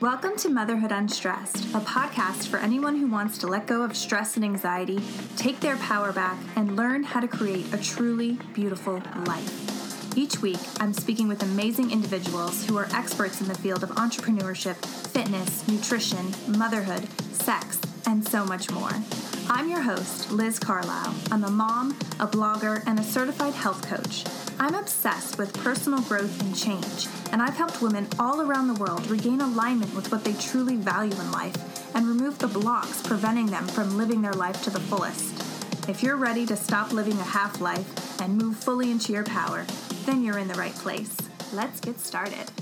Welcome to Motherhood Unstressed, a podcast for anyone who wants to let go of stress and anxiety, take their power back, and learn how to create a truly beautiful life. Each week, I'm speaking with amazing individuals who are experts in the field of entrepreneurship, fitness, nutrition, motherhood, sex, and so much more. I'm your host, Liz Carlisle. I'm a mom, a blogger, and a certified health coach. I'm obsessed with personal growth and change, and I've helped women all around the world regain alignment with what they truly value in life and remove the blocks preventing them from living their life to the fullest. If you're ready to stop living a half life and move fully into your power, then you're in the right place. Let's get started.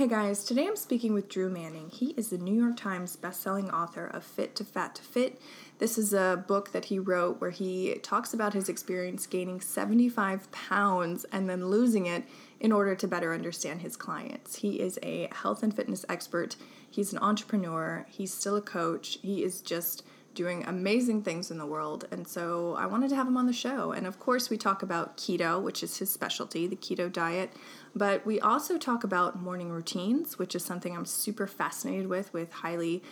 Hey guys, today I'm speaking with Drew Manning. He is the New York Times bestselling author of Fit to Fat to Fit. This is a book that he wrote where he talks about his experience gaining 75 pounds and then losing it in order to better understand his clients. He is a health and fitness expert, he's an entrepreneur, he's still a coach, he is just doing amazing things in the world. And so I wanted to have him on the show. And of course, we talk about keto, which is his specialty, the keto diet. But we also talk about morning routines, which is something I'm super fascinated with, with highly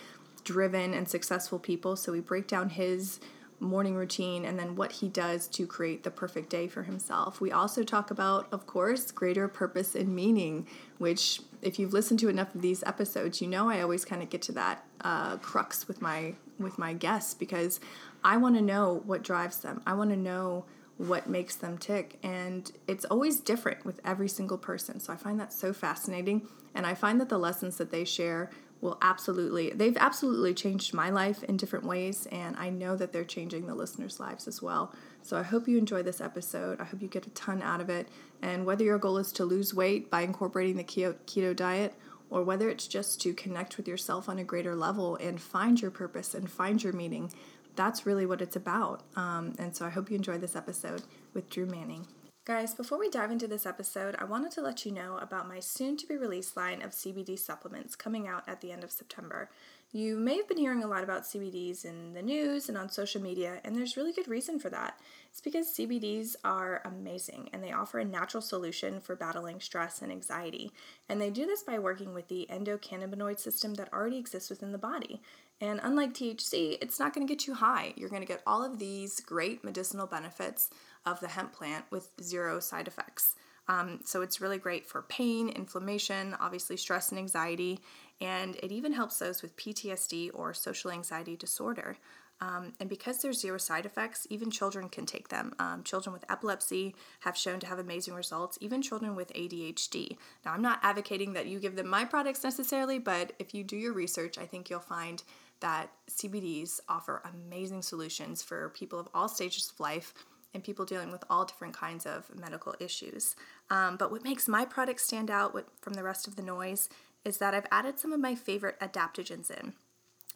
driven and successful people. So we break down his morning routine and then what he does to create the perfect day for himself. We also talk about, of course, greater purpose and meaning, which, if you've listened to enough of these episodes, you know I always kind of get to that uh, crux with my with my guests because I want to know what drives them. I want to know what makes them tick. And it's always different with every single person. So I find that so fascinating. And I find that the lessons that they share will absolutely, they've absolutely changed my life in different ways. And I know that they're changing the listeners' lives as well. So I hope you enjoy this episode. I hope you get a ton out of it. And whether your goal is to lose weight by incorporating the keto, keto diet, or whether it's just to connect with yourself on a greater level and find your purpose and find your meaning, that's really what it's about. Um, and so I hope you enjoy this episode with Drew Manning. Guys, before we dive into this episode, I wanted to let you know about my soon to be released line of CBD supplements coming out at the end of September. You may have been hearing a lot about CBDs in the news and on social media, and there's really good reason for that. It's because CBDs are amazing and they offer a natural solution for battling stress and anxiety. And they do this by working with the endocannabinoid system that already exists within the body. And unlike THC, it's not going to get you high. You're going to get all of these great medicinal benefits of the hemp plant with zero side effects. Um, so it's really great for pain, inflammation, obviously stress and anxiety, and it even helps those with PTSD or social anxiety disorder. Um, and because there's zero side effects, even children can take them. Um, children with epilepsy have shown to have amazing results, even children with ADHD. Now, I'm not advocating that you give them my products necessarily, but if you do your research, I think you'll find that CBDs offer amazing solutions for people of all stages of life and people dealing with all different kinds of medical issues. Um, but what makes my product stand out from the rest of the noise is that I've added some of my favorite adaptogens in.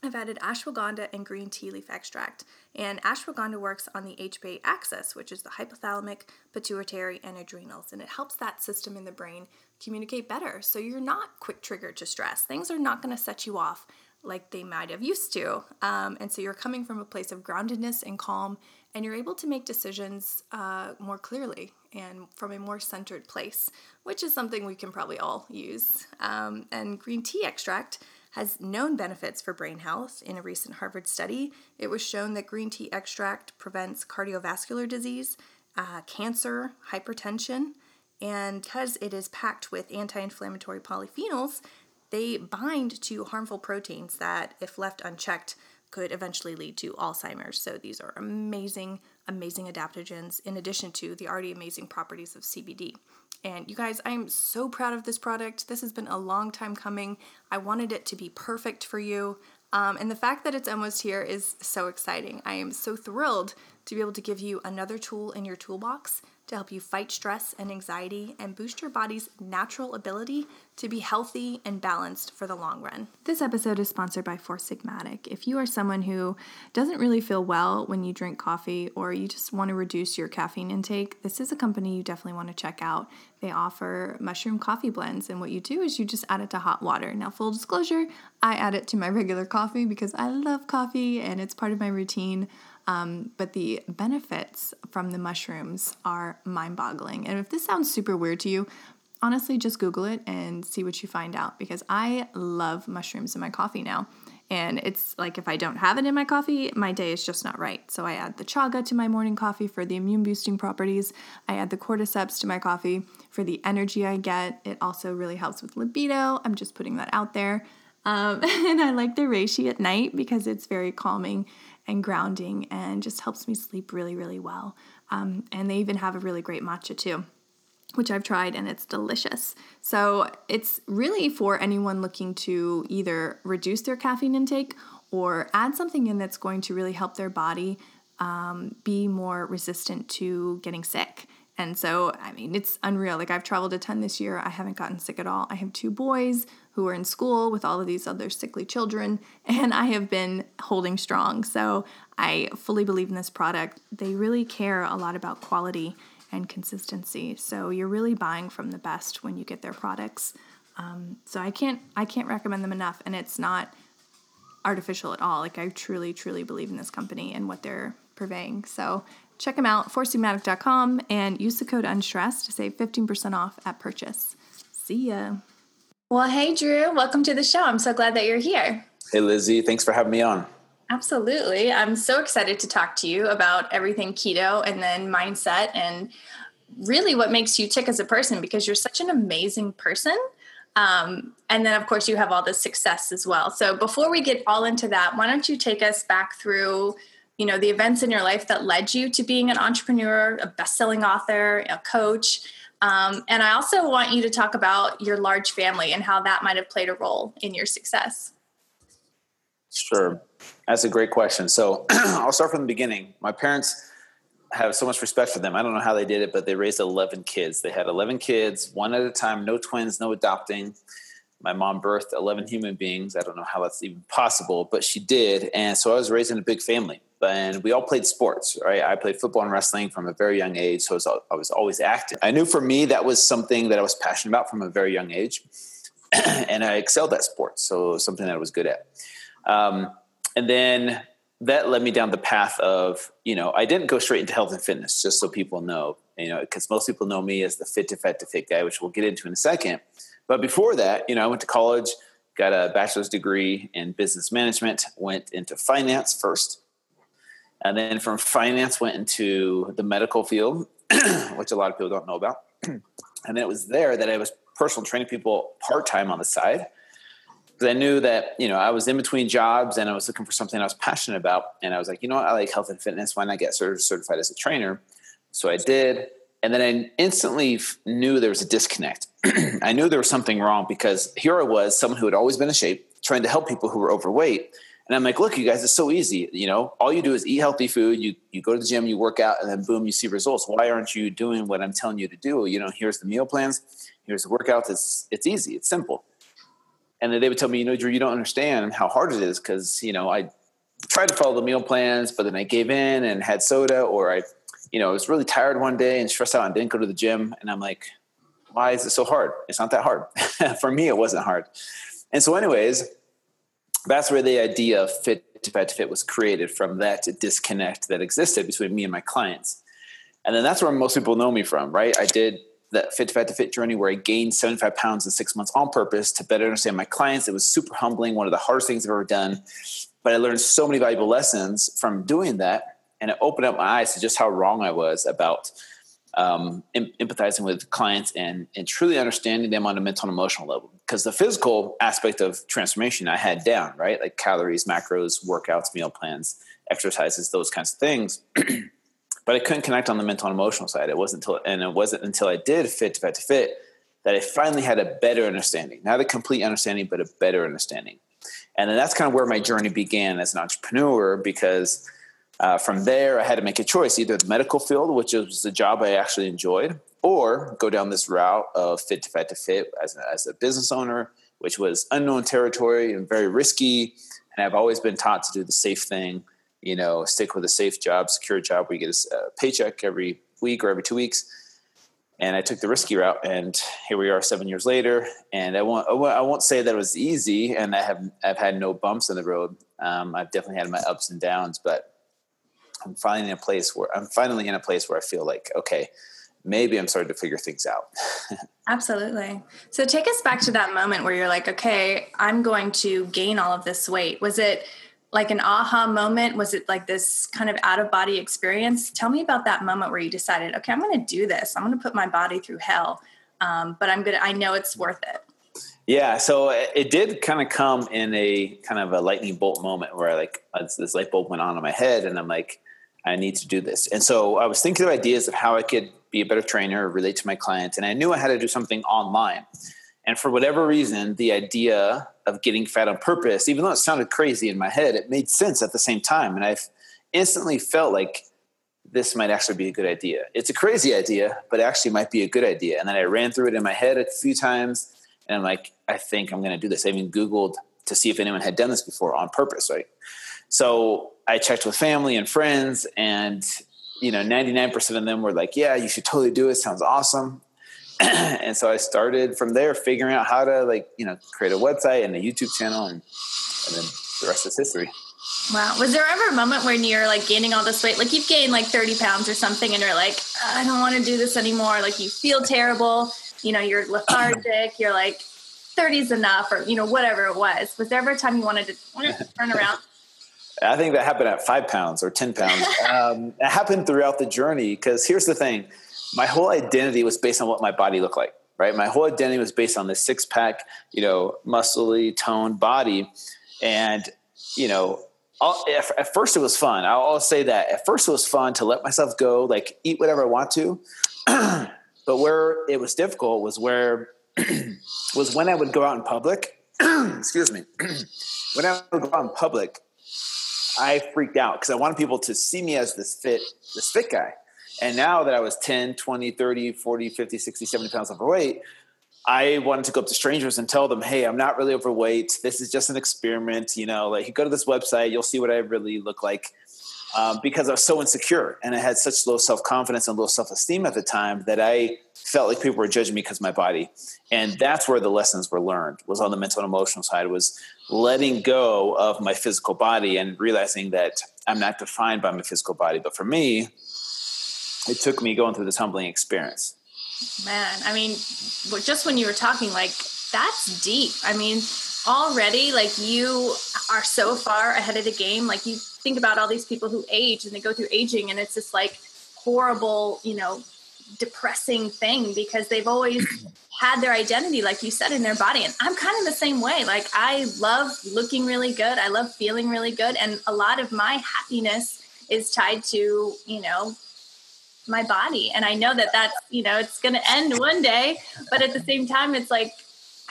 I've added ashwagandha and green tea leaf extract. And ashwagandha works on the HPA axis, which is the hypothalamic, pituitary, and adrenals. And it helps that system in the brain communicate better. So you're not quick triggered to stress. Things are not going to set you off like they might have used to. Um, and so you're coming from a place of groundedness and calm, and you're able to make decisions uh, more clearly and from a more centered place, which is something we can probably all use. Um, and green tea extract has known benefits for brain health. In a recent Harvard study, it was shown that green tea extract prevents cardiovascular disease, uh, cancer, hypertension, and because it is packed with anti inflammatory polyphenols, they bind to harmful proteins that, if left unchecked, could eventually lead to Alzheimer's. So these are amazing, amazing adaptogens in addition to the already amazing properties of CBD. And you guys, I'm so proud of this product. This has been a long time coming. I wanted it to be perfect for you. Um, and the fact that it's almost here is so exciting. I am so thrilled to be able to give you another tool in your toolbox to help you fight stress and anxiety and boost your body's natural ability to be healthy and balanced for the long run. This episode is sponsored by Four Sigmatic. If you are someone who doesn't really feel well when you drink coffee or you just want to reduce your caffeine intake, this is a company you definitely want to check out. They offer mushroom coffee blends, and what you do is you just add it to hot water. Now, full disclosure, I add it to my regular coffee because I love coffee and it's part of my routine. Um, but the benefits from the mushrooms are mind boggling. And if this sounds super weird to you, honestly, just Google it and see what you find out because I love mushrooms in my coffee now. And it's like if I don't have it in my coffee, my day is just not right. So I add the chaga to my morning coffee for the immune boosting properties. I add the cordyceps to my coffee for the energy I get. It also really helps with libido. I'm just putting that out there. Um, and I like the reishi at night because it's very calming and grounding and just helps me sleep really, really well. Um, and they even have a really great matcha too which I've tried and it's delicious. So it's really for anyone looking to either reduce their caffeine intake or add something in that's going to really help their body um, be more resistant to getting sick. And so, I mean, it's unreal. Like, I've traveled a ton this year. I haven't gotten sick at all. I have two boys who are in school with all of these other sickly children, and I have been holding strong. So, I fully believe in this product. They really care a lot about quality and consistency. So you're really buying from the best when you get their products. Um, so I can't I can't recommend them enough, and it's not artificial at all. Like I truly truly believe in this company and what they're purveying. So check them out, foursigmatic.com, and use the code unstressed to save 15% off at purchase. See ya. Well, hey Drew, welcome to the show. I'm so glad that you're here. Hey Lizzie, thanks for having me on. Absolutely. I'm so excited to talk to you about everything keto and then mindset and really what makes you tick as a person because you're such an amazing person. Um, and then, of course, you have all the success as well. So, before we get all into that, why don't you take us back through, you know, the events in your life that led you to being an entrepreneur, a best-selling author, a coach, um, and I also want you to talk about your large family and how that might have played a role in your success. Sure. That's a great question. So I'll start from the beginning. My parents have so much respect for them. I don't know how they did it, but they raised 11 kids. They had 11 kids, one at a time, no twins, no adopting. My mom birthed 11 human beings. I don't know how that's even possible, but she did. And so I was raised in a big family. And we all played sports, right? I played football and wrestling from a very young age. So I was, I was always active. I knew for me that was something that I was passionate about from a very young age. and I excelled at sports. So something that I was good at. Um, and then that led me down the path of, you know, I didn't go straight into health and fitness, just so people know, you know, because most people know me as the fit to fat to fit guy, which we'll get into in a second. But before that, you know, I went to college, got a bachelor's degree in business management, went into finance first. And then from finance, went into the medical field, which a lot of people don't know about. and then it was there that I was personal training people part time on the side because I knew that you know I was in between jobs and I was looking for something I was passionate about, and I was like, you know what, I like health and fitness. Why not get certified as a trainer? So I did, and then I instantly knew there was a disconnect. I knew there was something wrong because here I was, someone who had always been in shape, trying to help people who were overweight. And I'm like, look, you guys, it's so easy. You know, all you do is eat healthy food. You you go to the gym, you work out, and then boom, you see results. Why aren't you doing what I'm telling you to do? You know, here's the meal plans, here's the workouts. It's it's easy, it's simple and then they would tell me, you know, Drew, you don't understand how hard it is because you know I tried to follow the meal plans, but then I gave in and had soda, or I, you know, I was really tired one day and stressed out and didn't go to the gym, and I'm like, why is it so hard? It's not that hard. For me, it wasn't hard. And so, anyways, that's where the idea of fit to fat to fit was created from that disconnect that existed between me and my clients. And then that's where most people know me from, right? I did that Fit to Fat to Fit journey where I gained 75 pounds in six months on purpose to better understand my clients. It was super humbling, one of the hardest things I've ever done. But I learned so many valuable lessons from doing that. And it opened up my eyes to just how wrong I was about um, empathizing with clients and, and truly understanding them on a mental and emotional level. Because the physical aspect of transformation I had down, right? Like calories, macros, workouts, meal plans, exercises, those kinds of things. but I couldn't connect on the mental and emotional side. It wasn't until and it wasn't until I did fit to fit to fit that I finally had a better understanding, not a complete understanding, but a better understanding. And then that's kind of where my journey began as an entrepreneur because uh, from there I had to make a choice either the medical field, which was the job I actually enjoyed, or go down this route of fit to fat to fit as a, as a business owner, which was unknown territory and very risky. And I've always been taught to do the safe thing you know, stick with a safe job, secure job where you get a paycheck every week or every two weeks. And I took the risky route, and here we are, seven years later. And I won't, I won't say that it was easy, and I have, I've had no bumps in the road. Um, I've definitely had my ups and downs, but I'm finally in a place where I'm finally in a place where I feel like, okay, maybe I'm starting to figure things out. Absolutely. So take us back to that moment where you're like, okay, I'm going to gain all of this weight. Was it like an aha moment? Was it like this kind of out of body experience? Tell me about that moment where you decided, okay, I'm going to do this. I'm going to put my body through hell, um, but I'm going to, I know it's worth it. Yeah, so it did kind of come in a kind of a lightning bolt moment where like this light bulb went on in my head, and I'm like, I need to do this. And so I was thinking of ideas of how I could be a better trainer, relate to my clients, and I knew I had to do something online. And for whatever reason, the idea of getting fat on purpose, even though it sounded crazy in my head, it made sense at the same time. And I instantly felt like this might actually be a good idea. It's a crazy idea, but actually might be a good idea. And then I ran through it in my head a few times, and I'm like, I think I'm going to do this. I even Googled to see if anyone had done this before on purpose, right? I checked with family and friends, and you know, 99% of them were like, "Yeah, you should totally do it. Sounds awesome." and so I started from there, figuring out how to like you know create a website and a YouTube channel, and, and then the rest is history. Wow. Was there ever a moment when you're like gaining all this weight, like you've gained like 30 pounds or something, and you're like, I don't want to do this anymore. Like you feel terrible. You know, you're lethargic. You're like, 30's enough, or you know, whatever it was. Was there ever a time you wanted to turn around? I think that happened at five pounds or 10 pounds. Um, it happened throughout the journey because here's the thing my whole identity was based on what my body looked like, right? My whole identity was based on this six pack, you know, muscly, toned body. And, you know, at first it was fun. I'll, I'll say that. At first it was fun to let myself go, like eat whatever I want to. but where it was difficult was where, was when I would go out in public. excuse me. when I would go out in public, I freaked out because I wanted people to see me as this fit, this fit guy. And now that I was 10, 20, 30, 40, 50, 60, 70 pounds overweight, I wanted to go up to strangers and tell them, hey, I'm not really overweight. This is just an experiment. You know, like you go to this website, you'll see what I really look like. Um, because I was so insecure and I had such low self confidence and low self esteem at the time that I felt like people were judging me because of my body. And that's where the lessons were learned was on the mental and emotional side was letting go of my physical body and realizing that I'm not defined by my physical body. But for me, it took me going through this humbling experience. Man, I mean, just when you were talking, like, that's deep. I mean, already, like, you are so far ahead of the game. Like, you think about all these people who age and they go through aging, and it's this, like, horrible, you know, depressing thing because they've always had their identity, like you said, in their body. And I'm kind of the same way. Like, I love looking really good, I love feeling really good. And a lot of my happiness is tied to, you know, my body and i know that that's you know it's going to end one day but at the same time it's like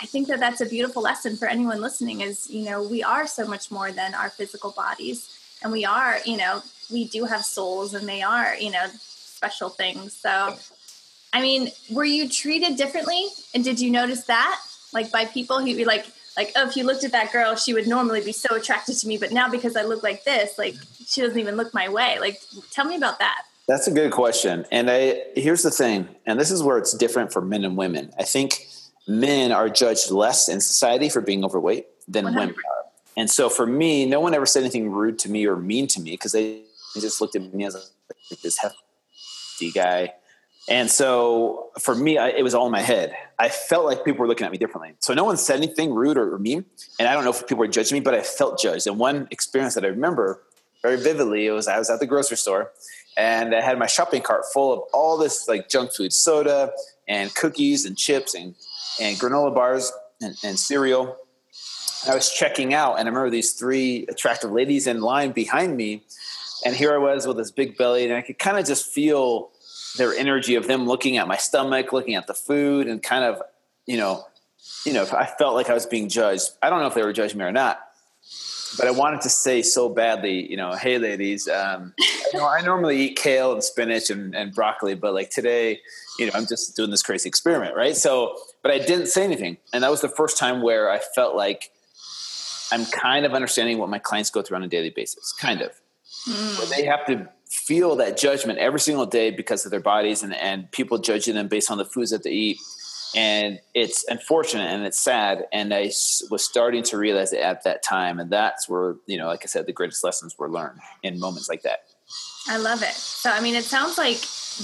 i think that that's a beautiful lesson for anyone listening is you know we are so much more than our physical bodies and we are you know we do have souls and they are you know special things so i mean were you treated differently and did you notice that like by people who be like like oh if you looked at that girl she would normally be so attracted to me but now because i look like this like she doesn't even look my way like tell me about that that's a good question. And I here's the thing, and this is where it's different for men and women. I think men are judged less in society for being overweight than 100%. women are. And so for me, no one ever said anything rude to me or mean to me because they just looked at me as like this hefty guy. And so for me, I, it was all in my head. I felt like people were looking at me differently. So no one said anything rude or, or mean. And I don't know if people were judging me, but I felt judged. And one experience that I remember very vividly, it was I was at the grocery store and I had my shopping cart full of all this like junk food, soda and cookies and chips and and granola bars and, and cereal. I was checking out, and I remember these three attractive ladies in line behind me, and here I was with this big belly, and I could kind of just feel their energy of them looking at my stomach, looking at the food, and kind of, you know, you know, I felt like I was being judged. I don't know if they were judging me or not, but I wanted to say so badly, you know, hey ladies, um, you know, I normally eat kale and spinach and, and, broccoli, but like today, you know, I'm just doing this crazy experiment, right? So, but I didn't say anything, and that was the first time where I felt like I'm kind of understanding what my clients go through on a daily basis, kind of, mm. where they have to feel that judgment every single day because of their bodies and and people judging them based on the foods that they eat and it's unfortunate and it's sad and i was starting to realize it at that time and that's where you know like i said the greatest lessons were learned in moments like that I love it. So, I mean, it sounds like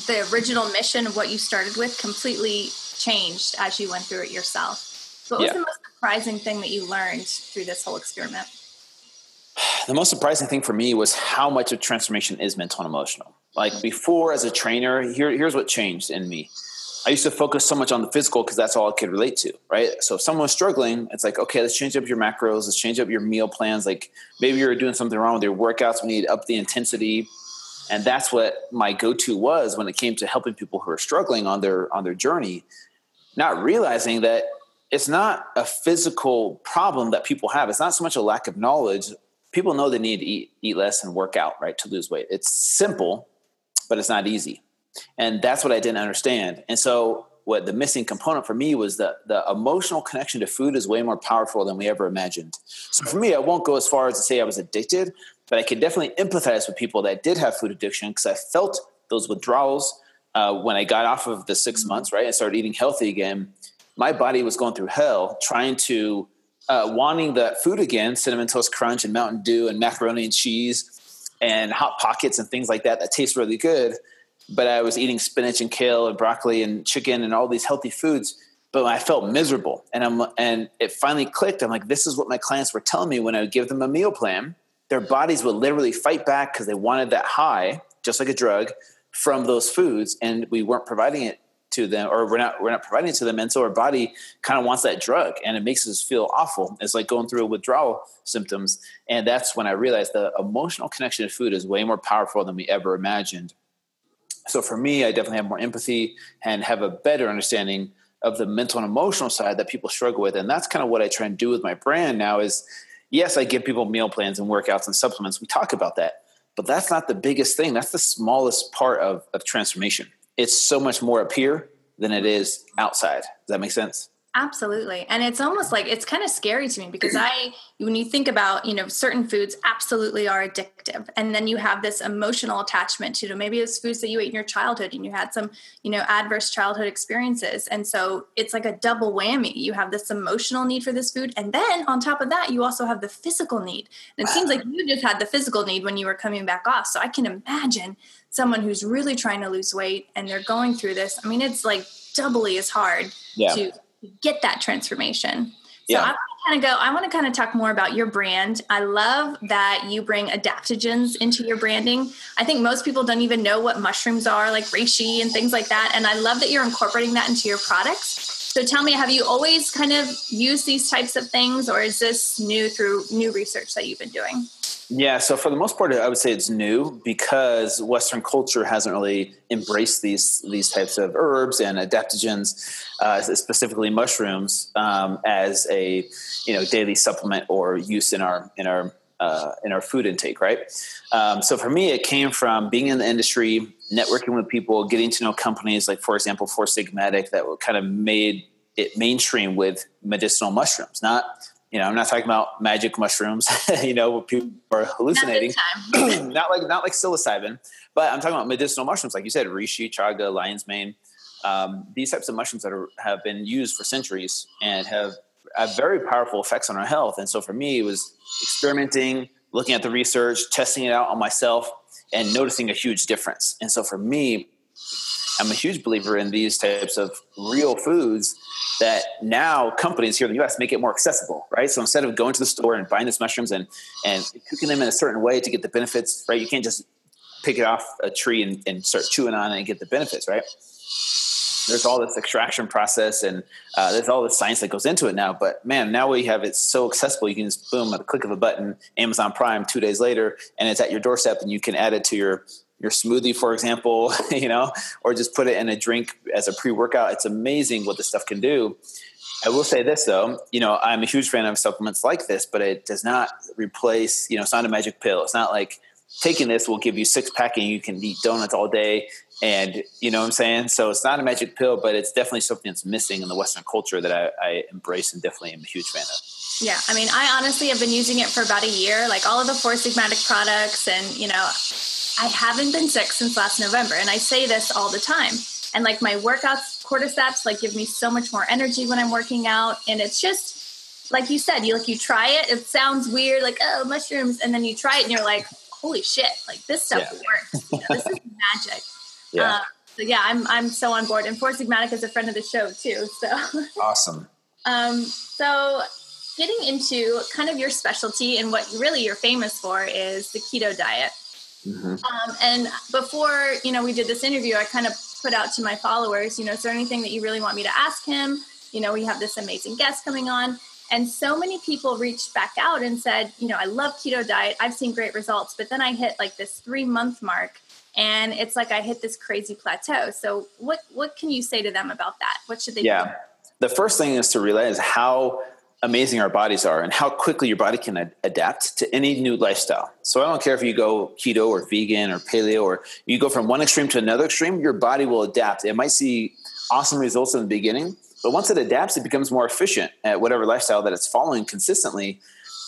the original mission of what you started with completely changed as you went through it yourself. What was yeah. the most surprising thing that you learned through this whole experiment? The most surprising thing for me was how much of transformation is mental and emotional. Like before, as a trainer, here, here's what changed in me. I used to focus so much on the physical because that's all I could relate to, right? So if someone was struggling, it's like, okay, let's change up your macros, let's change up your meal plans. Like maybe you're doing something wrong with your workouts, we need to up the intensity. And that's what my go-to was when it came to helping people who are struggling on their on their journey, not realizing that it's not a physical problem that people have. It's not so much a lack of knowledge. People know they need to eat, eat less and work out, right, to lose weight. It's simple, but it's not easy and that's what i didn't understand and so what the missing component for me was that the emotional connection to food is way more powerful than we ever imagined so for me i won't go as far as to say i was addicted but i could definitely empathize with people that did have food addiction because i felt those withdrawals uh, when i got off of the six mm-hmm. months right and started eating healthy again my body was going through hell trying to uh, wanting the food again cinnamon toast crunch and mountain dew and macaroni and cheese and hot pockets and things like that that taste really good but I was eating spinach and kale and broccoli and chicken and all these healthy foods. But I felt miserable, and I'm and it finally clicked. I'm like, this is what my clients were telling me when I would give them a meal plan. Their bodies would literally fight back because they wanted that high, just like a drug, from those foods, and we weren't providing it to them, or we're not we're not providing it to them, and so our body kind of wants that drug, and it makes us feel awful. It's like going through withdrawal symptoms, and that's when I realized the emotional connection to food is way more powerful than we ever imagined so for me, I definitely have more empathy and have a better understanding of the mental and emotional side that people struggle with. And that's kind of what I try and do with my brand now is yes, I give people meal plans and workouts and supplements. We talk about that. But that's not the biggest thing. That's the smallest part of, of transformation. It's so much more up here than it is outside. Does that make sense? Absolutely. And it's almost like it's kind of scary to me because I, when you think about, you know, certain foods absolutely are addictive. And then you have this emotional attachment to them. Maybe it's foods that you ate in your childhood and you had some, you know, adverse childhood experiences. And so it's like a double whammy. You have this emotional need for this food. And then on top of that, you also have the physical need. And it seems like you just had the physical need when you were coming back off. So I can imagine someone who's really trying to lose weight and they're going through this. I mean, it's like doubly as hard yeah. to get that transformation. So yeah. I want to kind of go, I want to kind of talk more about your brand. I love that you bring adaptogens into your branding. I think most people don't even know what mushrooms are, like reishi and things like that. And I love that you're incorporating that into your products. So tell me, have you always kind of used these types of things, or is this new through new research that you've been doing? Yeah, so for the most part, I would say it's new because Western culture hasn't really embraced these these types of herbs and adaptogens, uh, specifically mushrooms, um, as a you know daily supplement or use in our in our uh, in our food intake, right? Um, so for me, it came from being in the industry, networking with people, getting to know companies like, for example, Four Sigmatic that kind of made it mainstream with medicinal mushrooms, not you know, I'm not talking about magic mushrooms, you know, where people are hallucinating. Not, not, like not like psilocybin, but I'm talking about medicinal mushrooms, like you said, reishi, chaga, lion's mane. Um, these types of mushrooms that are, have been used for centuries and have, have very powerful effects on our health. And so for me, it was experimenting, looking at the research, testing it out on myself, and noticing a huge difference. And so for me, I'm a huge believer in these types of real foods that now companies here in the US make it more accessible, right? So instead of going to the store and buying these mushrooms and, and cooking them in a certain way to get the benefits, right? You can't just pick it off a tree and, and start chewing on it and get the benefits, right? There's all this extraction process and uh, there's all this science that goes into it now. But man, now we have it so accessible. You can just boom at the click of a button, Amazon Prime two days later, and it's at your doorstep, and you can add it to your your smoothie, for example, you know, or just put it in a drink as a pre workout. It's amazing what this stuff can do. I will say this though, you know, I'm a huge fan of supplements like this, but it does not replace, you know, it's not a magic pill. It's not like taking this will give you six pack and you can eat donuts all day. And you know what I'm saying? So it's not a magic pill, but it's definitely something that's missing in the Western culture that I, I embrace and definitely am a huge fan of. Yeah, I mean, I honestly have been using it for about a year, like all of the Four Sigmatic products, and you know, I haven't been sick since last November. And I say this all the time. And like my workouts, cordyceps, like give me so much more energy when I'm working out. And it's just like you said, you like you try it, it sounds weird, like, oh, mushrooms, and then you try it and you're like, holy shit, like this stuff yeah. works. You know, this is magic. Yeah. Uh, so yeah, I'm I'm so on board. And Four Sigmatic is a friend of the show too. So awesome. um, so getting into kind of your specialty and what really you're famous for is the keto diet. Mm-hmm. Um, and before you know we did this interview, I kind of put out to my followers, you know, is there anything that you really want me to ask him? You know, we have this amazing guest coming on. And so many people reached back out and said, you know, I love keto diet. I've seen great results, but then I hit like this three month mark and it's like I hit this crazy plateau. So what what can you say to them about that? What should they yeah. do? The first thing is to realize how amazing our bodies are and how quickly your body can ad- adapt to any new lifestyle. So I don't care if you go keto or vegan or paleo or you go from one extreme to another extreme, your body will adapt. It might see awesome results in the beginning, but once it adapts, it becomes more efficient at whatever lifestyle that it's following consistently.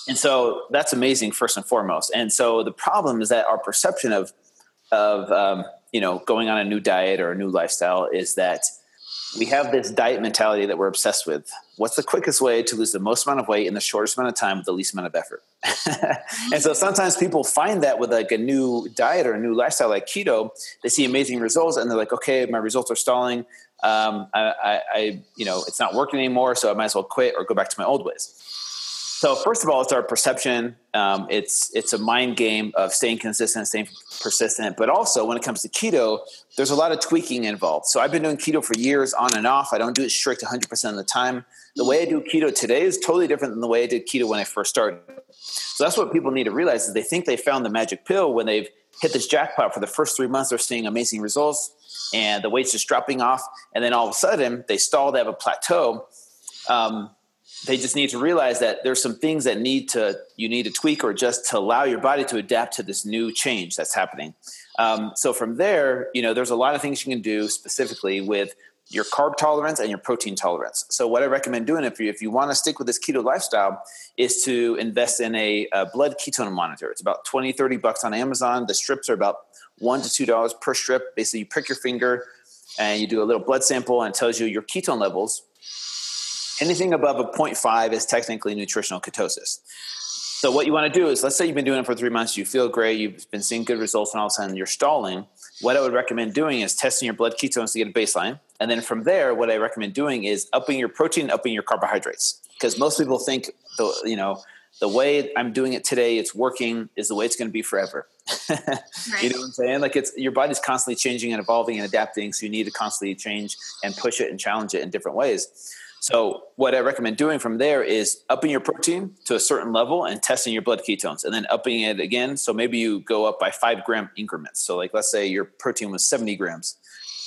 And so that's amazing first and foremost. And so the problem is that our perception of of um, you know going on a new diet or a new lifestyle is that we have this diet mentality that we're obsessed with. What's the quickest way to lose the most amount of weight in the shortest amount of time with the least amount of effort? and so sometimes people find that with like a new diet or a new lifestyle like keto, they see amazing results and they're like, okay, my results are stalling. Um, I, I, I, you know, it's not working anymore, so I might as well quit or go back to my old ways. So first of all, it's our perception. Um, it's it's a mind game of staying consistent, staying persistent. But also, when it comes to keto, there's a lot of tweaking involved. So I've been doing keto for years, on and off. I don't do it strict 100 percent of the time. The way I do keto today is totally different than the way I did keto when I first started. So that's what people need to realize: is they think they found the magic pill when they've hit this jackpot for the first three months. They're seeing amazing results, and the weight's just dropping off. And then all of a sudden, they stall. They have a plateau. Um, they just need to realize that there's some things that need to you need to tweak or just to allow your body to adapt to this new change that's happening. Um, so from there you know there's a lot of things you can do specifically with your carb tolerance and your protein tolerance. So what i recommend doing if you if you want to stick with this keto lifestyle is to invest in a, a blood ketone monitor. It's about 20 30 bucks on amazon. The strips are about one to two dollars per strip. Basically you prick your finger and you do a little blood sample and it tells you your ketone levels anything above a 0.5 is technically nutritional ketosis. So what you want to do is, let's say you've been doing it for three months, you feel great, you've been seeing good results, and all of a sudden you're stalling. What I would recommend doing is testing your blood ketones to get a baseline, and then from there, what I recommend doing is upping your protein, upping your carbohydrates, because most people think the you know the way I'm doing it today, it's working, is the way it's going to be forever. right. You know what I'm saying? Like it's your body's constantly changing and evolving and adapting, so you need to constantly change and push it and challenge it in different ways. So what I recommend doing from there is upping your protein to a certain level and testing your blood ketones and then upping it again. So maybe you go up by five gram increments. So like let's say your protein was 70 grams,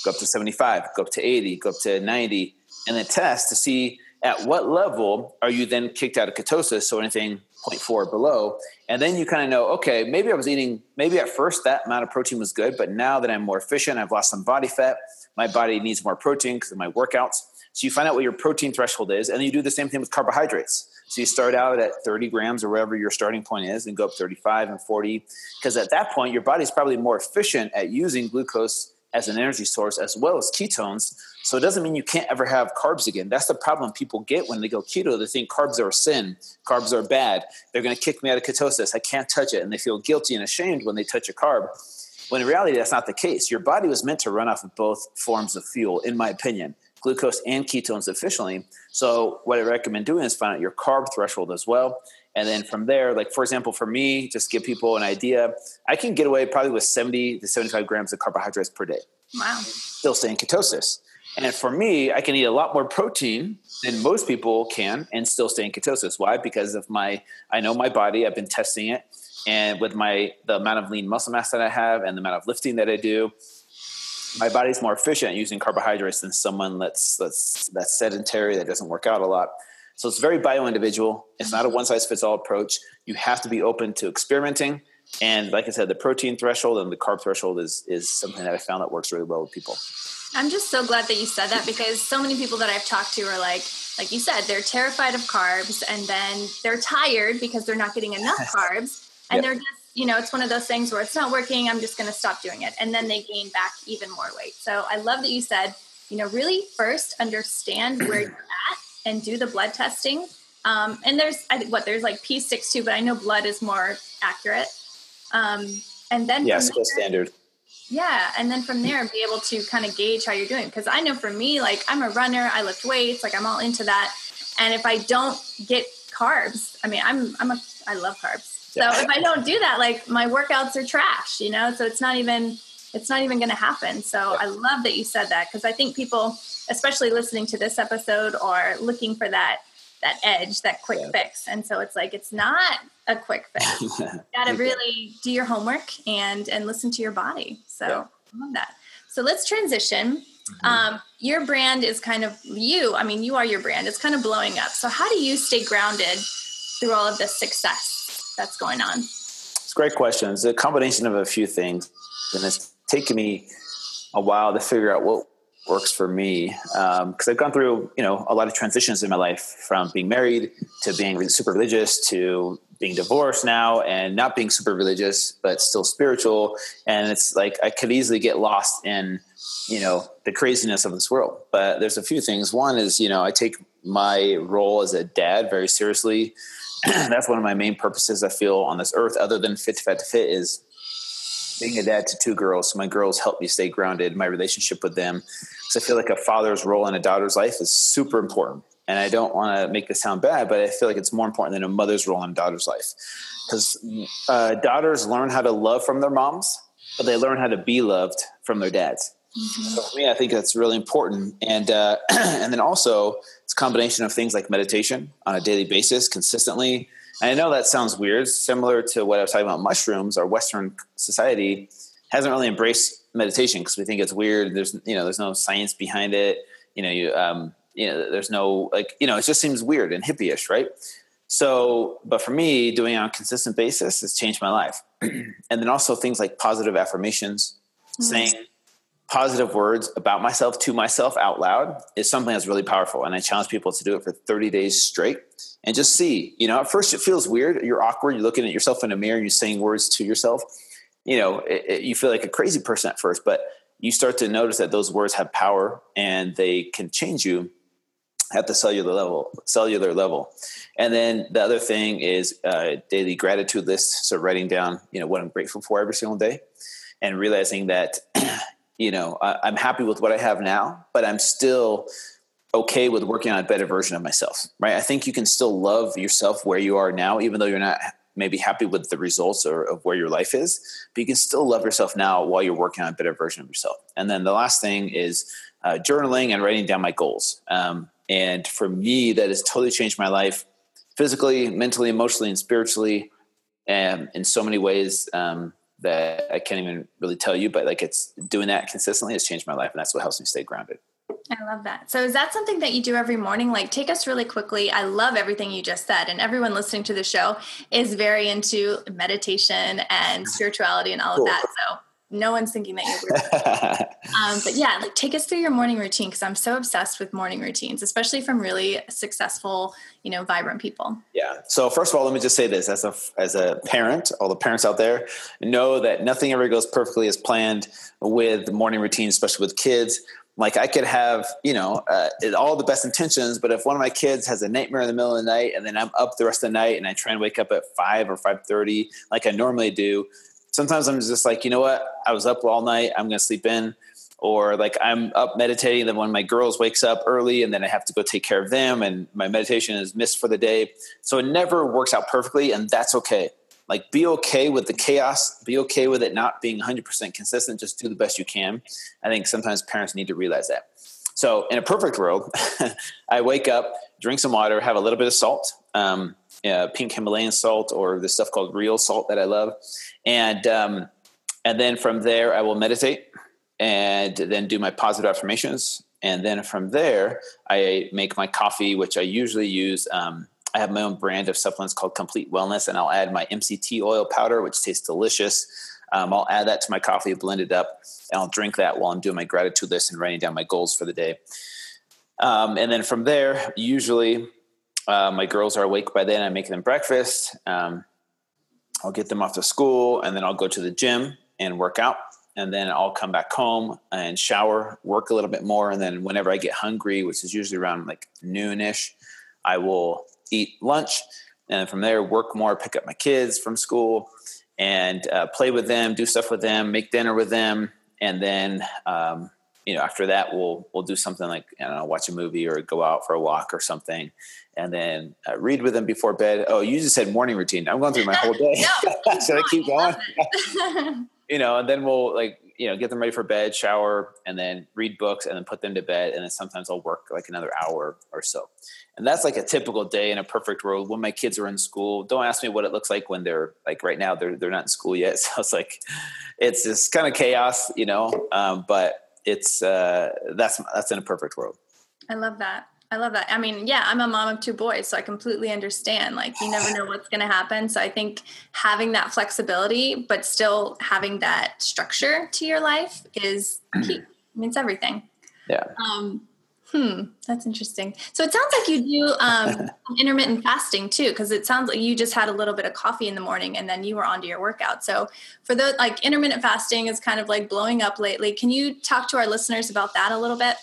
go up to 75, go up to 80, go up to 90, and then test to see at what level are you then kicked out of ketosis. So anything 0.4 below. And then you kind of know, okay, maybe I was eating, maybe at first that amount of protein was good, but now that I'm more efficient, I've lost some body fat, my body needs more protein because of my workouts so you find out what your protein threshold is, and then you do the same thing with carbohydrates. So you start out at 30 grams or wherever your starting point is, and go up 35 and 40, because at that point your body's probably more efficient at using glucose as an energy source as well as ketones. So it doesn't mean you can't ever have carbs again. That's the problem people get when they go keto. They think carbs are a sin, carbs are bad. They're going to kick me out of ketosis. I can't touch it, and they feel guilty and ashamed when they touch a carb. When in reality, that's not the case. Your body was meant to run off of both forms of fuel, in my opinion glucose and ketones efficiently. So what I recommend doing is find out your carb threshold as well. And then from there, like for example, for me, just give people an idea, I can get away probably with 70 to 75 grams of carbohydrates per day. Wow. Still stay in ketosis. And for me, I can eat a lot more protein than most people can and still stay in ketosis. Why? Because of my, I know my body, I've been testing it. And with my, the amount of lean muscle mass that I have and the amount of lifting that I do, my body's more efficient using carbohydrates than someone that's that's that's sedentary that doesn't work out a lot. So it's very bio individual. It's not a mm-hmm. one size fits all approach. You have to be open to experimenting. And like I said, the protein threshold and the carb threshold is is something that I found that works really well with people. I'm just so glad that you said that because so many people that I've talked to are like, like you said, they're terrified of carbs and then they're tired because they're not getting enough carbs and yep. they're just you know, it's one of those things where it's not working, I'm just going to stop doing it. And then they gain back even more weight. So I love that you said, you know, really first understand where you're at and do the blood testing. Um, and there's, I think, what, there's like pee sticks too, but I know blood is more accurate. Um, and then yeah, still standard. Yeah, and then from there, be able to kind of gauge how you're doing. Because I know for me, like I'm a runner, I lift weights, like I'm all into that. And if I don't get carbs, I mean, I'm I'm a I love carbs. So yeah. if I don't do that, like my workouts are trash, you know. So it's not even it's not even going to happen. So yeah. I love that you said that because I think people, especially listening to this episode, are looking for that that edge, that quick yeah. fix. And so it's like it's not a quick fix. you got to really do your homework and and listen to your body. So yeah. I love that. So let's transition. Mm-hmm. Um, your brand is kind of you. I mean, you are your brand. It's kind of blowing up. So how do you stay grounded through all of this success that's going on? It's a great question. It's a combination of a few things, and it's taken me a while to figure out what works for me because um, I've gone through you know a lot of transitions in my life from being married to being super religious to being divorced now and not being super religious but still spiritual. And it's like I could easily get lost in you know the craziness of this world. But there's a few things. One is you know I take my role as a dad very seriously. That's one of my main purposes I feel on this earth other than fit to fit to fit is being a dad to two girls, so my girls help me stay grounded my relationship with them. Because I feel like a father's role in a daughter's life is super important. And I don't want to make this sound bad, but I feel like it's more important than a mother's role in a daughter's life. Because uh, daughters learn how to love from their moms, but they learn how to be loved from their dads. Mm-hmm. So for me, I think that's really important. And uh, and then also it's a combination of things like meditation on a daily basis, consistently and I know that sounds weird, similar to what I was talking about mushrooms. Our Western society hasn't really embraced meditation because we think it's weird. There's you know there's no science behind it. You know you um, you know there's no like you know it just seems weird and hippie-ish, right? So, but for me, doing it on a consistent basis has changed my life. and then also things like positive affirmations, mm-hmm. saying positive words about myself to myself out loud is something that's really powerful. And I challenge people to do it for 30 days straight and just see, you know, at first it feels weird. You're awkward. You're looking at yourself in a mirror and you're saying words to yourself. You know, it, it, you feel like a crazy person at first, but you start to notice that those words have power and they can change you at the cellular level cellular level. And then the other thing is uh, daily gratitude lists. So writing down you know what i'm grateful for every single day and realizing that you know I, i'm happy with what i have now but i'm still okay with working on a better version of myself right? I think you can still love yourself where you are now even though you're not maybe happy with the results or of where your life is but you can still love yourself now while you're working on a better version of yourself and then the last thing is uh, journaling and writing down my goals um, and for me that has totally changed my life physically mentally emotionally and spiritually and in so many ways um, that I can't even really tell you, but like it's doing that consistently has changed my life, and that's what helps me stay grounded. I love that. So, is that something that you do every morning? Like, take us really quickly. I love everything you just said, and everyone listening to the show is very into meditation and spirituality and all cool. of that. So, no one's thinking that you're um, but yeah, like take us through your morning routine because I'm so obsessed with morning routines, especially from really successful, you know, vibrant people. Yeah. So first of all, let me just say this as a as a parent, all the parents out there know that nothing ever goes perfectly as planned with morning routines, especially with kids. Like I could have, you know, uh, all the best intentions, but if one of my kids has a nightmare in the middle of the night, and then I'm up the rest of the night, and I try and wake up at five or five thirty, like I normally do, sometimes I'm just like, you know what? I was up all night. I'm to sleep in. Or like I'm up meditating. Then when my girls wakes up early and then I have to go take care of them and my meditation is missed for the day. So it never works out perfectly and that's okay. Like be okay with the chaos. Be okay with it not being 100% consistent. Just do the best you can. I think sometimes parents need to realize that. So in a perfect world, I wake up, drink some water, have a little bit of salt. Um, uh, pink Himalayan salt or this stuff called real salt that I love, and um, and then from there I will meditate and then do my positive affirmations, and then from there I make my coffee, which I usually use. Um, I have my own brand of supplements called Complete Wellness, and I'll add my MCT oil powder, which tastes delicious. Um, I'll add that to my coffee, blend it up, and I'll drink that while I'm doing my gratitude list and writing down my goals for the day. Um, and then from there, usually uh, my girls are awake by then. I make them breakfast. Um, I'll get them off to school, and then I'll go to the gym and work out. And then I'll come back home and shower, work a little bit more, and then whenever I get hungry, which is usually around like noonish, I will eat lunch, and from there work more, pick up my kids from school, and uh, play with them, do stuff with them, make dinner with them, and then um, you know after that we'll we'll do something like I don't know, watch a movie or go out for a walk or something, and then uh, read with them before bed. Oh, you just said morning routine. I'm going through my whole day. no, Should I keep going? you know, and then we'll like you know get them ready for bed, shower, and then read books, and then put them to bed, and then sometimes I'll work like another hour or so. And that's like a typical day in a perfect world when my kids are in school. Don't ask me what it looks like when they're like right now they're they're not in school yet. So it's like it's just kind of chaos, you know. Um, but it's uh, that's that's in a perfect world. I love that. I love that. I mean, yeah, I'm a mom of two boys, so I completely understand. Like, you never know what's going to happen. So I think having that flexibility, but still having that structure to your life is key. I mean, it's everything. Yeah. Um, hmm, that's interesting. So it sounds like you do um, intermittent fasting too, because it sounds like you just had a little bit of coffee in the morning and then you were onto your workout. So for the like intermittent fasting is kind of like blowing up lately. Can you talk to our listeners about that a little bit?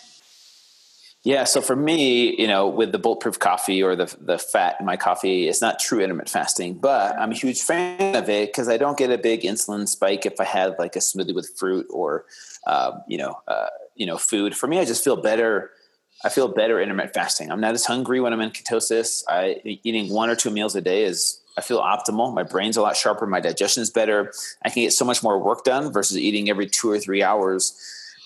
Yeah, so for me, you know, with the bulletproof coffee or the the fat in my coffee, it's not true intermittent fasting, but I'm a huge fan of it because I don't get a big insulin spike if I have like a smoothie with fruit or, uh, you know, uh, you know, food. For me, I just feel better. I feel better intermittent fasting. I'm not as hungry when I'm in ketosis. I eating one or two meals a day is I feel optimal. My brain's a lot sharper. My digestion is better. I can get so much more work done versus eating every two or three hours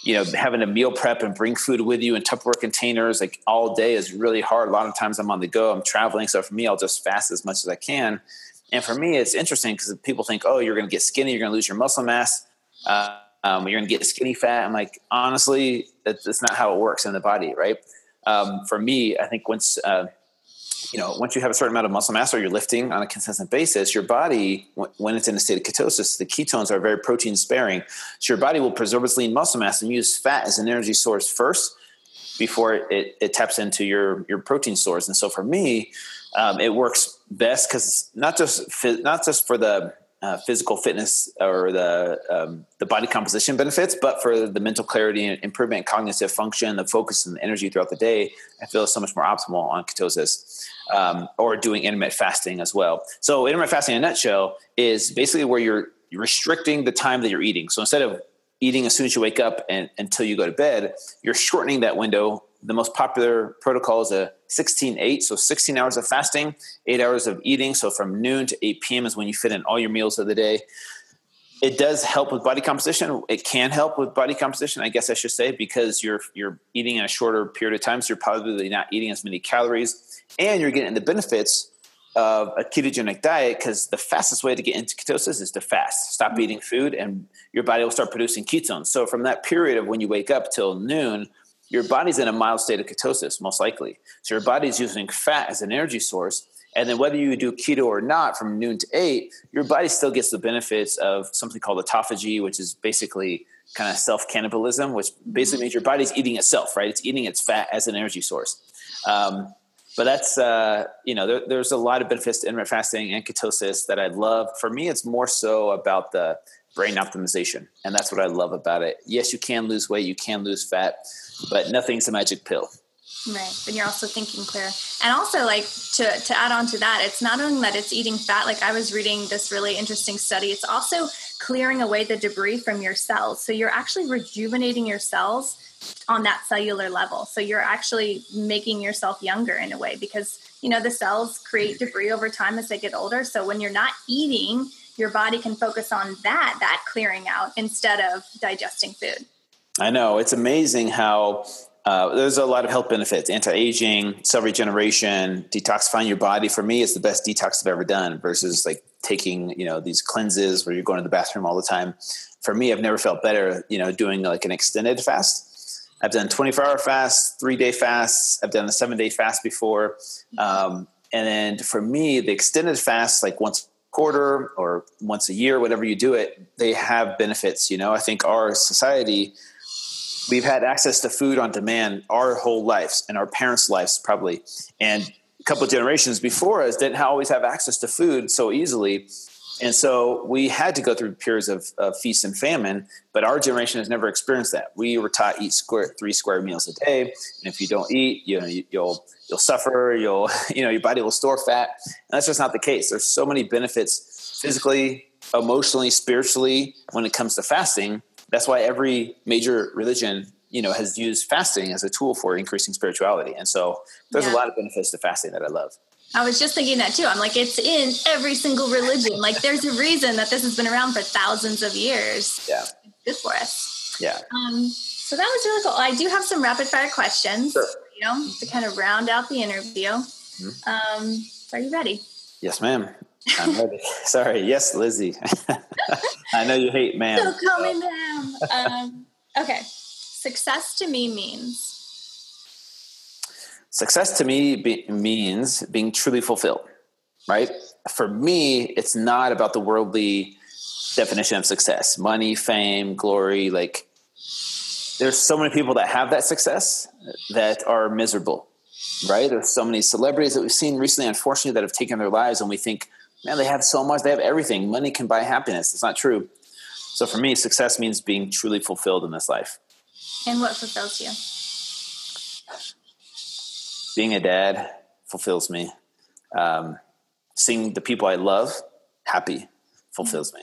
you know, having a meal prep and bring food with you in Tupperware containers like all day is really hard. A lot of times I'm on the go, I'm traveling. So for me, I'll just fast as much as I can. And for me, it's interesting because people think, oh, you're going to get skinny, you're going to lose your muscle mass, uh, um, you're going to get skinny fat. I'm like, honestly, that's, not how it works in the body, right? Um, for me, I think once uh, you know, once you have a certain amount of muscle mass or you're lifting on a consistent basis, your body, when it's in a state of ketosis, the ketones are very protein sparing. So your body will preserve its lean muscle mass and use fat as an energy source first before it, it taps into your, your protein stores. And so for me, um, it works best because not just, not just for the uh, physical fitness or the um, the body composition benefits, but for the mental clarity and improvement, cognitive function, the focus and the energy throughout the day, I feel so much more optimal on ketosis um, or doing intermittent fasting as well. So intermittent fasting, in a nutshell, is basically where you're restricting the time that you're eating. So instead of eating as soon as you wake up and until you go to bed, you're shortening that window. The most popular protocol is a 16-8, so 16 hours of fasting, eight hours of eating. So from noon to 8 p.m. is when you fit in all your meals of the day. It does help with body composition. It can help with body composition, I guess I should say, because you're you're eating in a shorter period of time, so you're probably not eating as many calories, and you're getting the benefits of a ketogenic diet because the fastest way to get into ketosis is to fast. Stop mm-hmm. eating food, and your body will start producing ketones. So from that period of when you wake up till noon, your body's in a mild state of ketosis, most likely. So your body's using fat as an energy source. And then whether you do keto or not from noon to eight, your body still gets the benefits of something called autophagy, which is basically kind of self cannibalism, which basically means your body's eating itself, right? It's eating its fat as an energy source. Um, but that's uh, you know there, there's a lot of benefits to intermittent fasting and ketosis that I love. For me, it's more so about the brain optimization, and that's what I love about it. Yes, you can lose weight, you can lose fat, but nothing's a magic pill. Right. And you're also thinking clear. And also like to to add on to that, it's not only that it's eating fat, like I was reading this really interesting study, it's also clearing away the debris from your cells. So you're actually rejuvenating your cells on that cellular level. So you're actually making yourself younger in a way because you know the cells create debris over time as they get older. So when you're not eating, your body can focus on that that clearing out instead of digesting food. I know it's amazing how uh, there's a lot of health benefits anti-aging cell regeneration detoxifying your body for me is the best detox i've ever done versus like taking you know these cleanses where you're going to the bathroom all the time for me i've never felt better you know doing like an extended fast I've done 24 hour fasts, three day fasts. I've done a seven day fast before. Um, and then for me, the extended fast, like once quarter or once a year, whatever you do it, they have benefits. You know, I think our society, we've had access to food on demand our whole lives and our parents' lives probably. And a couple of generations before us didn't always have access to food so easily. And so we had to go through periods of, of, feast and famine, but our generation has never experienced that. We were taught eat square, three square meals a day, and if you don't eat, you know, you, will you'll suffer. You'll you know your body will store fat, and that's just not the case. There's so many benefits physically, emotionally, spiritually, when it comes to fasting, that's why every major religion, you know, has used fasting as a tool for increasing spirituality. And so there's yeah. a lot of benefits to fasting that I love. I was just thinking that too. I'm like, it's in every single religion. Like, there's a reason that this has been around for thousands of years. Yeah. Good for us. Yeah. Um, so that was really cool. I do have some rapid fire questions, sure. you know, to kind of round out the interview. Mm-hmm. Um, are you ready? Yes, ma'am. I'm ready. Sorry. Yes, Lizzie. I know you hate ma'am. So call me ma'am. Um, okay. Success to me means Success to me be, means being truly fulfilled, right? For me, it's not about the worldly definition of success money, fame, glory. Like, there's so many people that have that success that are miserable, right? There's so many celebrities that we've seen recently, unfortunately, that have taken their lives, and we think, man, they have so much, they have everything. Money can buy happiness. It's not true. So for me, success means being truly fulfilled in this life. And what fulfills you? Being a dad fulfills me. Um, seeing the people I love happy fulfills me.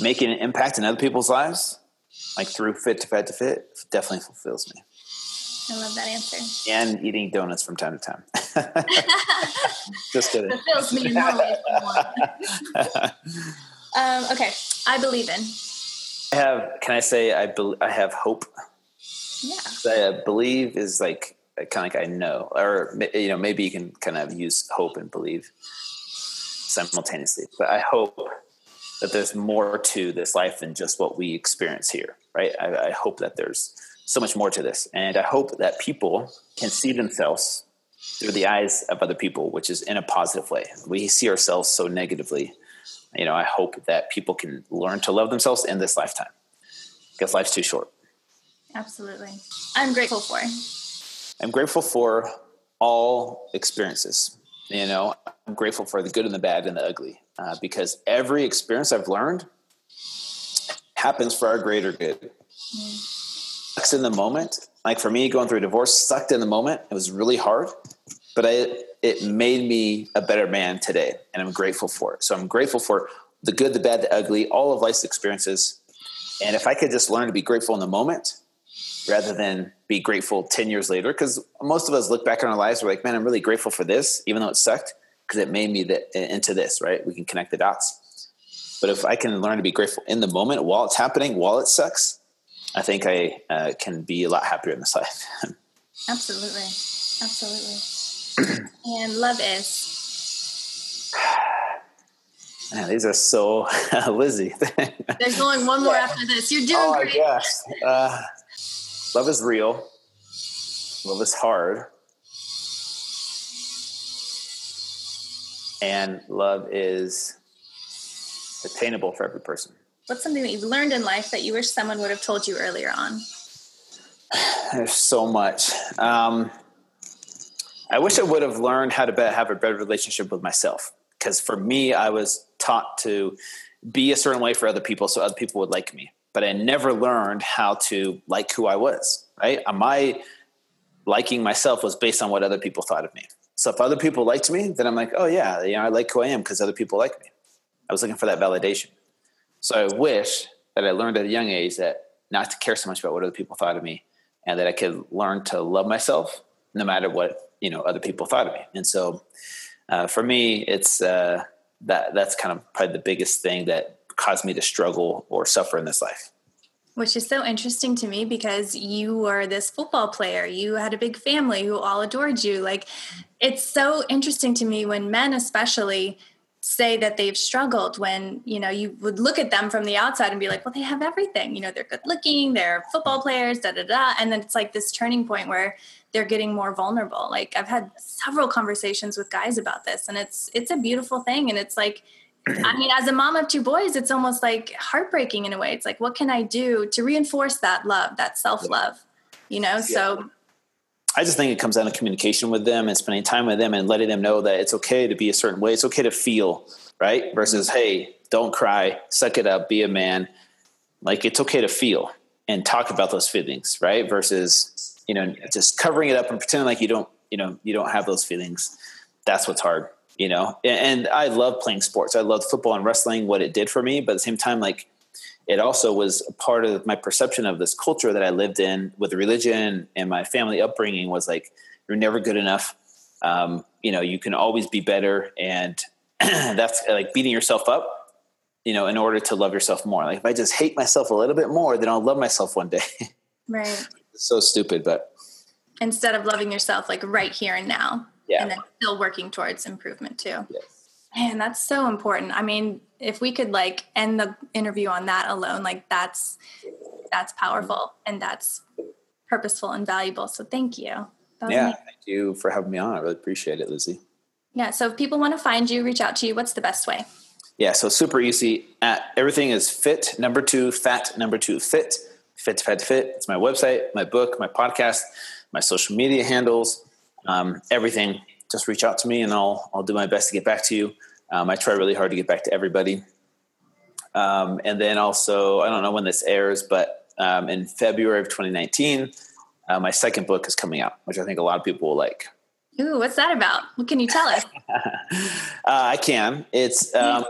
Making an impact in other people's lives, like through Fit to fit to Fit, definitely fulfills me. I love that answer. And eating donuts from time to time. Just kidding. Fulfills me in more ways um, okay, I believe in. I have. Can I say I? Be, I have hope. Yeah. I believe is like kind of like I know, or you know, maybe you can kind of use hope and believe simultaneously. But I hope that there's more to this life than just what we experience here, right? I, I hope that there's so much more to this, and I hope that people can see themselves through the eyes of other people, which is in a positive way. We see ourselves so negatively. You know, I hope that people can learn to love themselves in this lifetime because life's too short. Absolutely. I'm grateful for I'm grateful for all experiences. You know, I'm grateful for the good and the bad and the ugly uh, because every experience I've learned happens for our greater good. Sucks in the moment. Like for me, going through a divorce sucked in the moment. It was really hard, but I, it made me a better man today, and I'm grateful for it. So I'm grateful for the good, the bad, the ugly, all of life's experiences. And if I could just learn to be grateful in the moment, rather than be grateful 10 years later. Because most of us look back on our lives, we're like, man, I'm really grateful for this, even though it sucked, because it made me the, into this, right? We can connect the dots. But if I can learn to be grateful in the moment while it's happening, while it sucks, I think I uh, can be a lot happier in this life. Absolutely. Absolutely. and love is. Man, these are so Lizzie. There's only one more after this. You're doing oh, great. Yes. Uh, Love is real. Love is hard. And love is attainable for every person. What's something that you've learned in life that you wish someone would have told you earlier on? There's so much. Um, I wish I would have learned how to have a better relationship with myself. Because for me, I was taught to be a certain way for other people so other people would like me but I never learned how to like who I was, right? My liking myself was based on what other people thought of me. So if other people liked me, then I'm like, oh yeah, you know, I like who I am because other people like me. I was looking for that validation. So I wish that I learned at a young age that not to care so much about what other people thought of me and that I could learn to love myself no matter what, you know, other people thought of me. And so uh, for me, it's uh, that that's kind of probably the biggest thing that caused me to struggle or suffer in this life. Which is so interesting to me because you were this football player. You had a big family who all adored you. Like, it's so interesting to me when men, especially, say that they've struggled when you know you would look at them from the outside and be like well they have everything you know they're good looking they're football players da da da and then it's like this turning point where they're getting more vulnerable like i've had several conversations with guys about this and it's it's a beautiful thing and it's like I mean, as a mom of two boys, it's almost like heartbreaking in a way. It's like, what can I do to reinforce that love, that self love? You know, yeah. so. I just think it comes down to communication with them and spending time with them and letting them know that it's okay to be a certain way. It's okay to feel, right? Mm-hmm. Versus, hey, don't cry, suck it up, be a man. Like it's okay to feel and talk about those feelings, right? Versus, you know, just covering it up and pretending like you don't, you know, you don't have those feelings. That's what's hard. You know and, i love playing sports. I loved football and wrestling what it did for me but at the same time like it also was a part of my perception of this culture that i lived in with religion and my family upbringing was like you're never good enough. Um, you know you can always be better and that's like beating yourself up you know in order to love yourself more. Like if i just hate myself a little bit more then i'll love myself one day. Right. So stupid but instead of loving yourself like right here and now yeah. and then still working towards improvement too. Yes. man that's so important. I mean if we could like end the interview on that alone like that's that's powerful and that's purposeful and valuable. So thank you. Yeah amazing. thank you for having me on. I really appreciate it lizzie. Yeah so if people want to find you reach out to you what's the best way? Yeah so super easy. At everything is fit number two fat number two fit. Fit fat fit. It's my website my book my podcast my social media handles, um, everything. Just reach out to me and I'll, I'll do my best to get back to you. Um, I try really hard to get back to everybody. Um, and then also, I don't know when this airs, but um, in February of 2019, uh, my second book is coming out, which I think a lot of people will like. Ooh, what's that about? What can you tell us? uh, I can. It's um,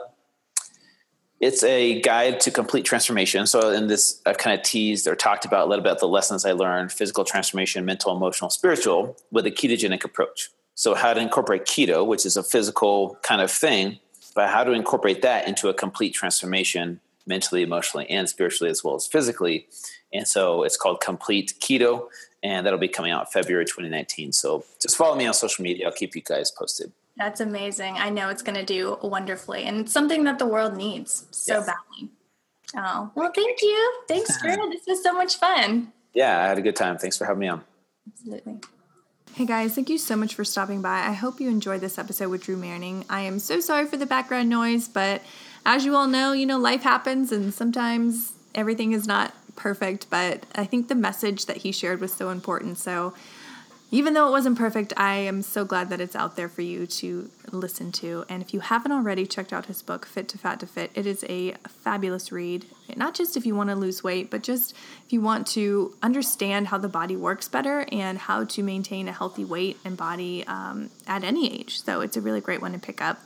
it's a guide to complete transformation. So in this, I've kind of teased or talked about a little bit the lessons I learned: physical transformation, mental, emotional, spiritual, with a ketogenic approach. So how to incorporate keto, which is a physical kind of thing, but how to incorporate that into a complete transformation, mentally, emotionally, and spiritually, as well as physically. And so it's called Complete Keto, and that'll be coming out February 2019. So just follow me on social media. I'll keep you guys posted. That's amazing. I know it's going to do wonderfully, and it's something that the world needs so yes. badly. Oh, well, thank you. Thanks, Drew. this was so much fun. Yeah, I had a good time. Thanks for having me on. Absolutely. Hey guys, thank you so much for stopping by. I hope you enjoyed this episode with Drew Manning. I am so sorry for the background noise, but as you all know, you know, life happens and sometimes everything is not perfect, but I think the message that he shared was so important. So even though it wasn't perfect, I am so glad that it's out there for you to listen to. And if you haven't already checked out his book, Fit to Fat to Fit, it is a fabulous read. Not just if you want to lose weight, but just if you want to understand how the body works better and how to maintain a healthy weight and body um, at any age. So it's a really great one to pick up.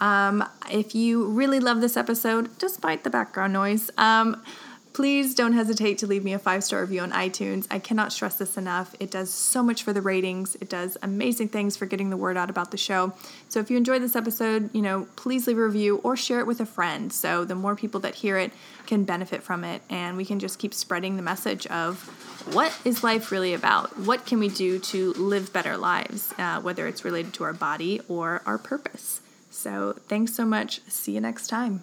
Um, if you really love this episode, despite the background noise, um, Please don't hesitate to leave me a five star review on iTunes. I cannot stress this enough. It does so much for the ratings, it does amazing things for getting the word out about the show. So if you enjoyed this episode, you know, please leave a review or share it with a friend. So the more people that hear it can benefit from it, and we can just keep spreading the message of what is life really about? What can we do to live better lives, uh, whether it's related to our body or our purpose? So thanks so much. See you next time.